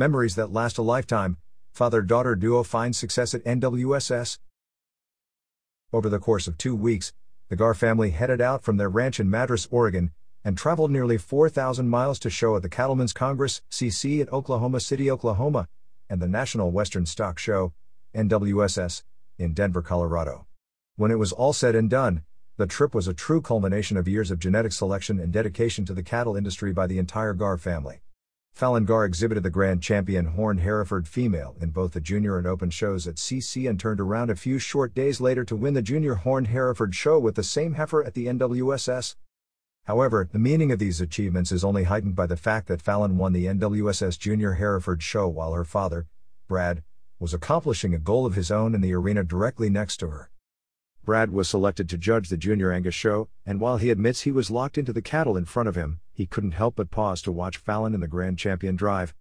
Memories that last a lifetime. Father daughter duo finds success at NWSS. Over the course of two weeks, the Gohr family headed out from their ranch in Madras, Oregon, and traveled nearly 4,000 miles to show at the Cattlemen's Congress, CC, at Oklahoma City, Oklahoma, and the National Western Stock Show, NWSS, in Denver, Colorado. When it was all said and done, the trip was a true culmination of years of genetic selection and dedication to the cattle industry by the entire Gohr family. Fallon Gohr exhibited the Grand Champion Horned Hereford female in both the junior and open shows at CC and turned around a few short days later to win the junior Horned Hereford show with the same heifer at the NWSS. However, the meaning of these achievements is only heightened by the fact that Fallon won the NWSS Junior Hereford show while her father, Brad, was accomplishing a goal of his own in the arena directly next to her. Brad was selected to judge the Junior Angus show, and while he admits he was locked into the cattle in front of him, he couldn't help but pause to watch Fallon in the Grand Champion drive.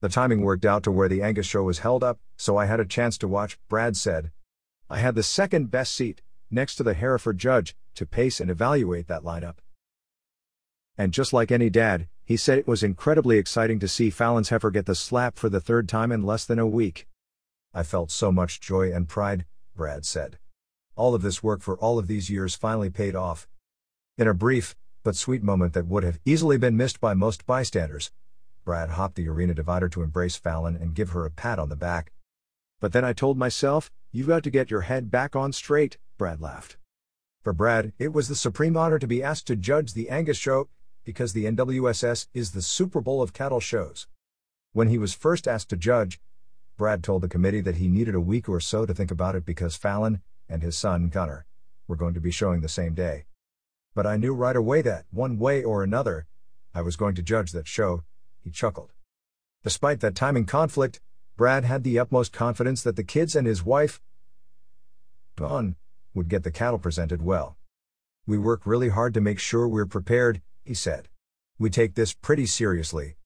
The timing worked out to where the Angus show was held up, so I had a chance to watch, Brad said. I had the second best seat, next to the Hereford judge, to pace and evaluate that lineup. And just like any dad, he said it was incredibly exciting to see Fallon's heifer get the slap for the third time in less than a week. I felt so much joy and pride, Brad said. All of this work for all of these years finally paid off. In a brief, but sweet moment that would have easily been missed by most bystanders, Brad hopped the arena divider to embrace Fallon and give her a pat on the back. But then I told myself, you've got to get your head back on straight, Brad laughed. For Brad, it was the supreme honor to be asked to judge the Angus show, because the NWSS is the Super Bowl of cattle shows. When he was first asked to judge, Brad told the committee that he needed a week or so to think about it because Fallon, and his son, Gunnar, were going to be showing the same day. But I knew right away that, one way or another, I was going to judge that show, he chuckled. Despite that timing conflict, Brad had the utmost confidence that the kids and his wife, Dawn, would get the cattle presented well. We work really hard to make sure we're prepared, he said. We take this pretty seriously.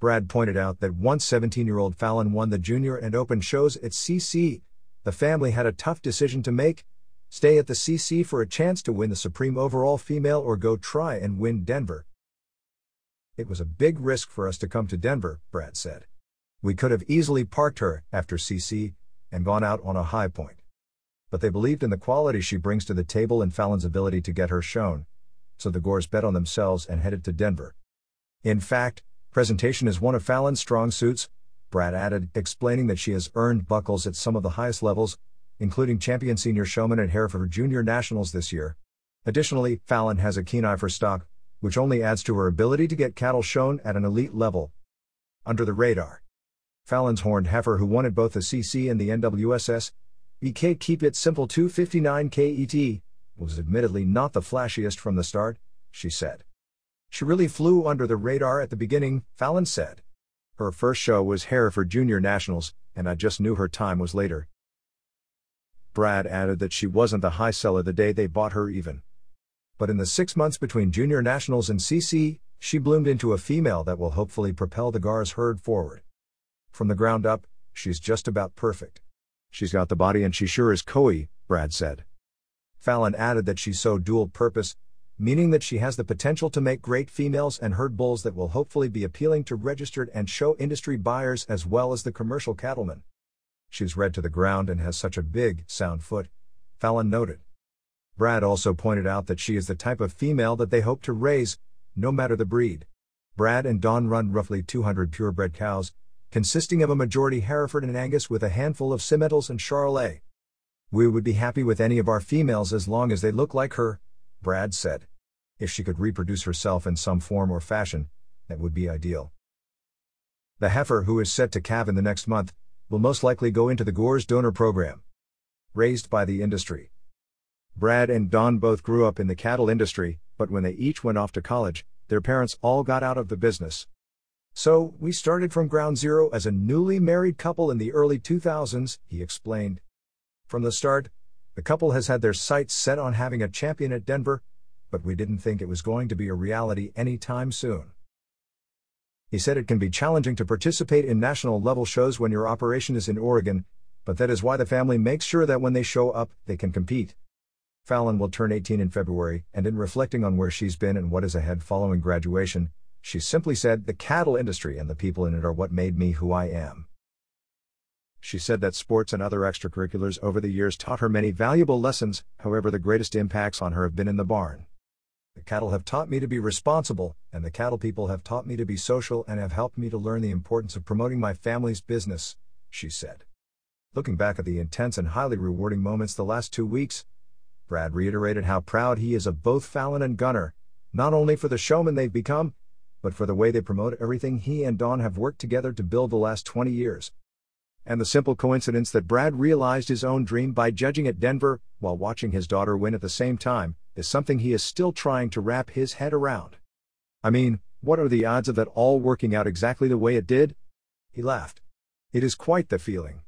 Brad pointed out that once 17 year old Fallon won the junior and open shows at CC, the family had a tough decision to make stay at the CC for a chance to win the Supreme Overall Female or go try and win Denver. It was a big risk for us to come to Denver, Brad said. We could have easily parked her after CC and gone out on a high point. But they believed in the quality she brings to the table and Fallon's ability to get her shown, so the Gohrs bet on themselves and headed to Denver. In fact, presentation is one of Fallon's strong suits, Brad added, explaining that she has earned buckles at some of the highest levels, including champion senior showman at Hereford Junior Nationals this year. Additionally, Fallon has a keen eye for stock, which only adds to her ability to get cattle shown at an elite level. Under the radar. Fallon's horned heifer, who won at both the CC and the NWSS, BK Keep It Simple 259 KET, was admittedly not the flashiest from the start, she said. She really flew under the radar at the beginning, Fallon said. Her first show was Hereford Junior Nationals, and I just knew her time was later. Brad added that she wasn't the high seller the day they bought her even. But in the six months between Junior Nationals and CC, she bloomed into a female that will hopefully propel the Gohr's herd forward. From the ground up, she's just about perfect. She's got the body and she sure is coy, Brad said. Fallon added that she's so dual purpose, meaning that she has the potential to make great females and herd bulls that will hopefully be appealing to registered and show industry buyers as well as the commercial cattlemen. She's red to the ground and has such a big, sound foot, Fallon noted. Brad also pointed out that she is the type of female that they hope to raise, no matter the breed. Brad and Dawn run roughly 200 purebred cows, consisting of a majority Hereford and Angus with a handful of Simmentals and Charolais. We would be happy with any of our females as long as they look like her, Brad said. If she could reproduce herself in some form or fashion, that would be ideal. The heifer, who is set to calve in the next month, will most likely go into the Gohrs donor program. Raised by the industry. Brad and Dawn both grew up in the cattle industry, but when they each went off to college, their parents all got out of the business. So, we started from ground zero as a newly married couple in the early 2000s, he explained. From the start, the couple has had their sights set on having a champion at Denver, but we didn't think it was going to be a reality anytime soon. He said it can be challenging to participate in national level shows when your operation is in Oregon, but that is why the family makes sure that when they show up, they can compete. Fallon will turn 18 in February, and in reflecting on where she's been and what is ahead following graduation, She simply said, The cattle industry and the people in it are what made me who I am. She said that sports and other extracurriculars over the years taught her many valuable lessons, however, the greatest impacts on her have been in the barn. The cattle have taught me to be responsible, and the cattle people have taught me to be social and have helped me to learn the importance of promoting my family's business, she said. Looking back at the intense and highly rewarding moments the last two weeks, Brad reiterated how proud he is of both Fallon and Gunnar, not only for the showmen they've become, but for the way they promote everything he and Dawn have worked together to build the last 20 years. And the simple coincidence that Brad realized his own dream by judging at Denver, while watching his daughter win at the same time, is something he is still trying to wrap his head around. I mean, what are the odds of that all working out exactly the way it did? He laughed. It is quite the feeling.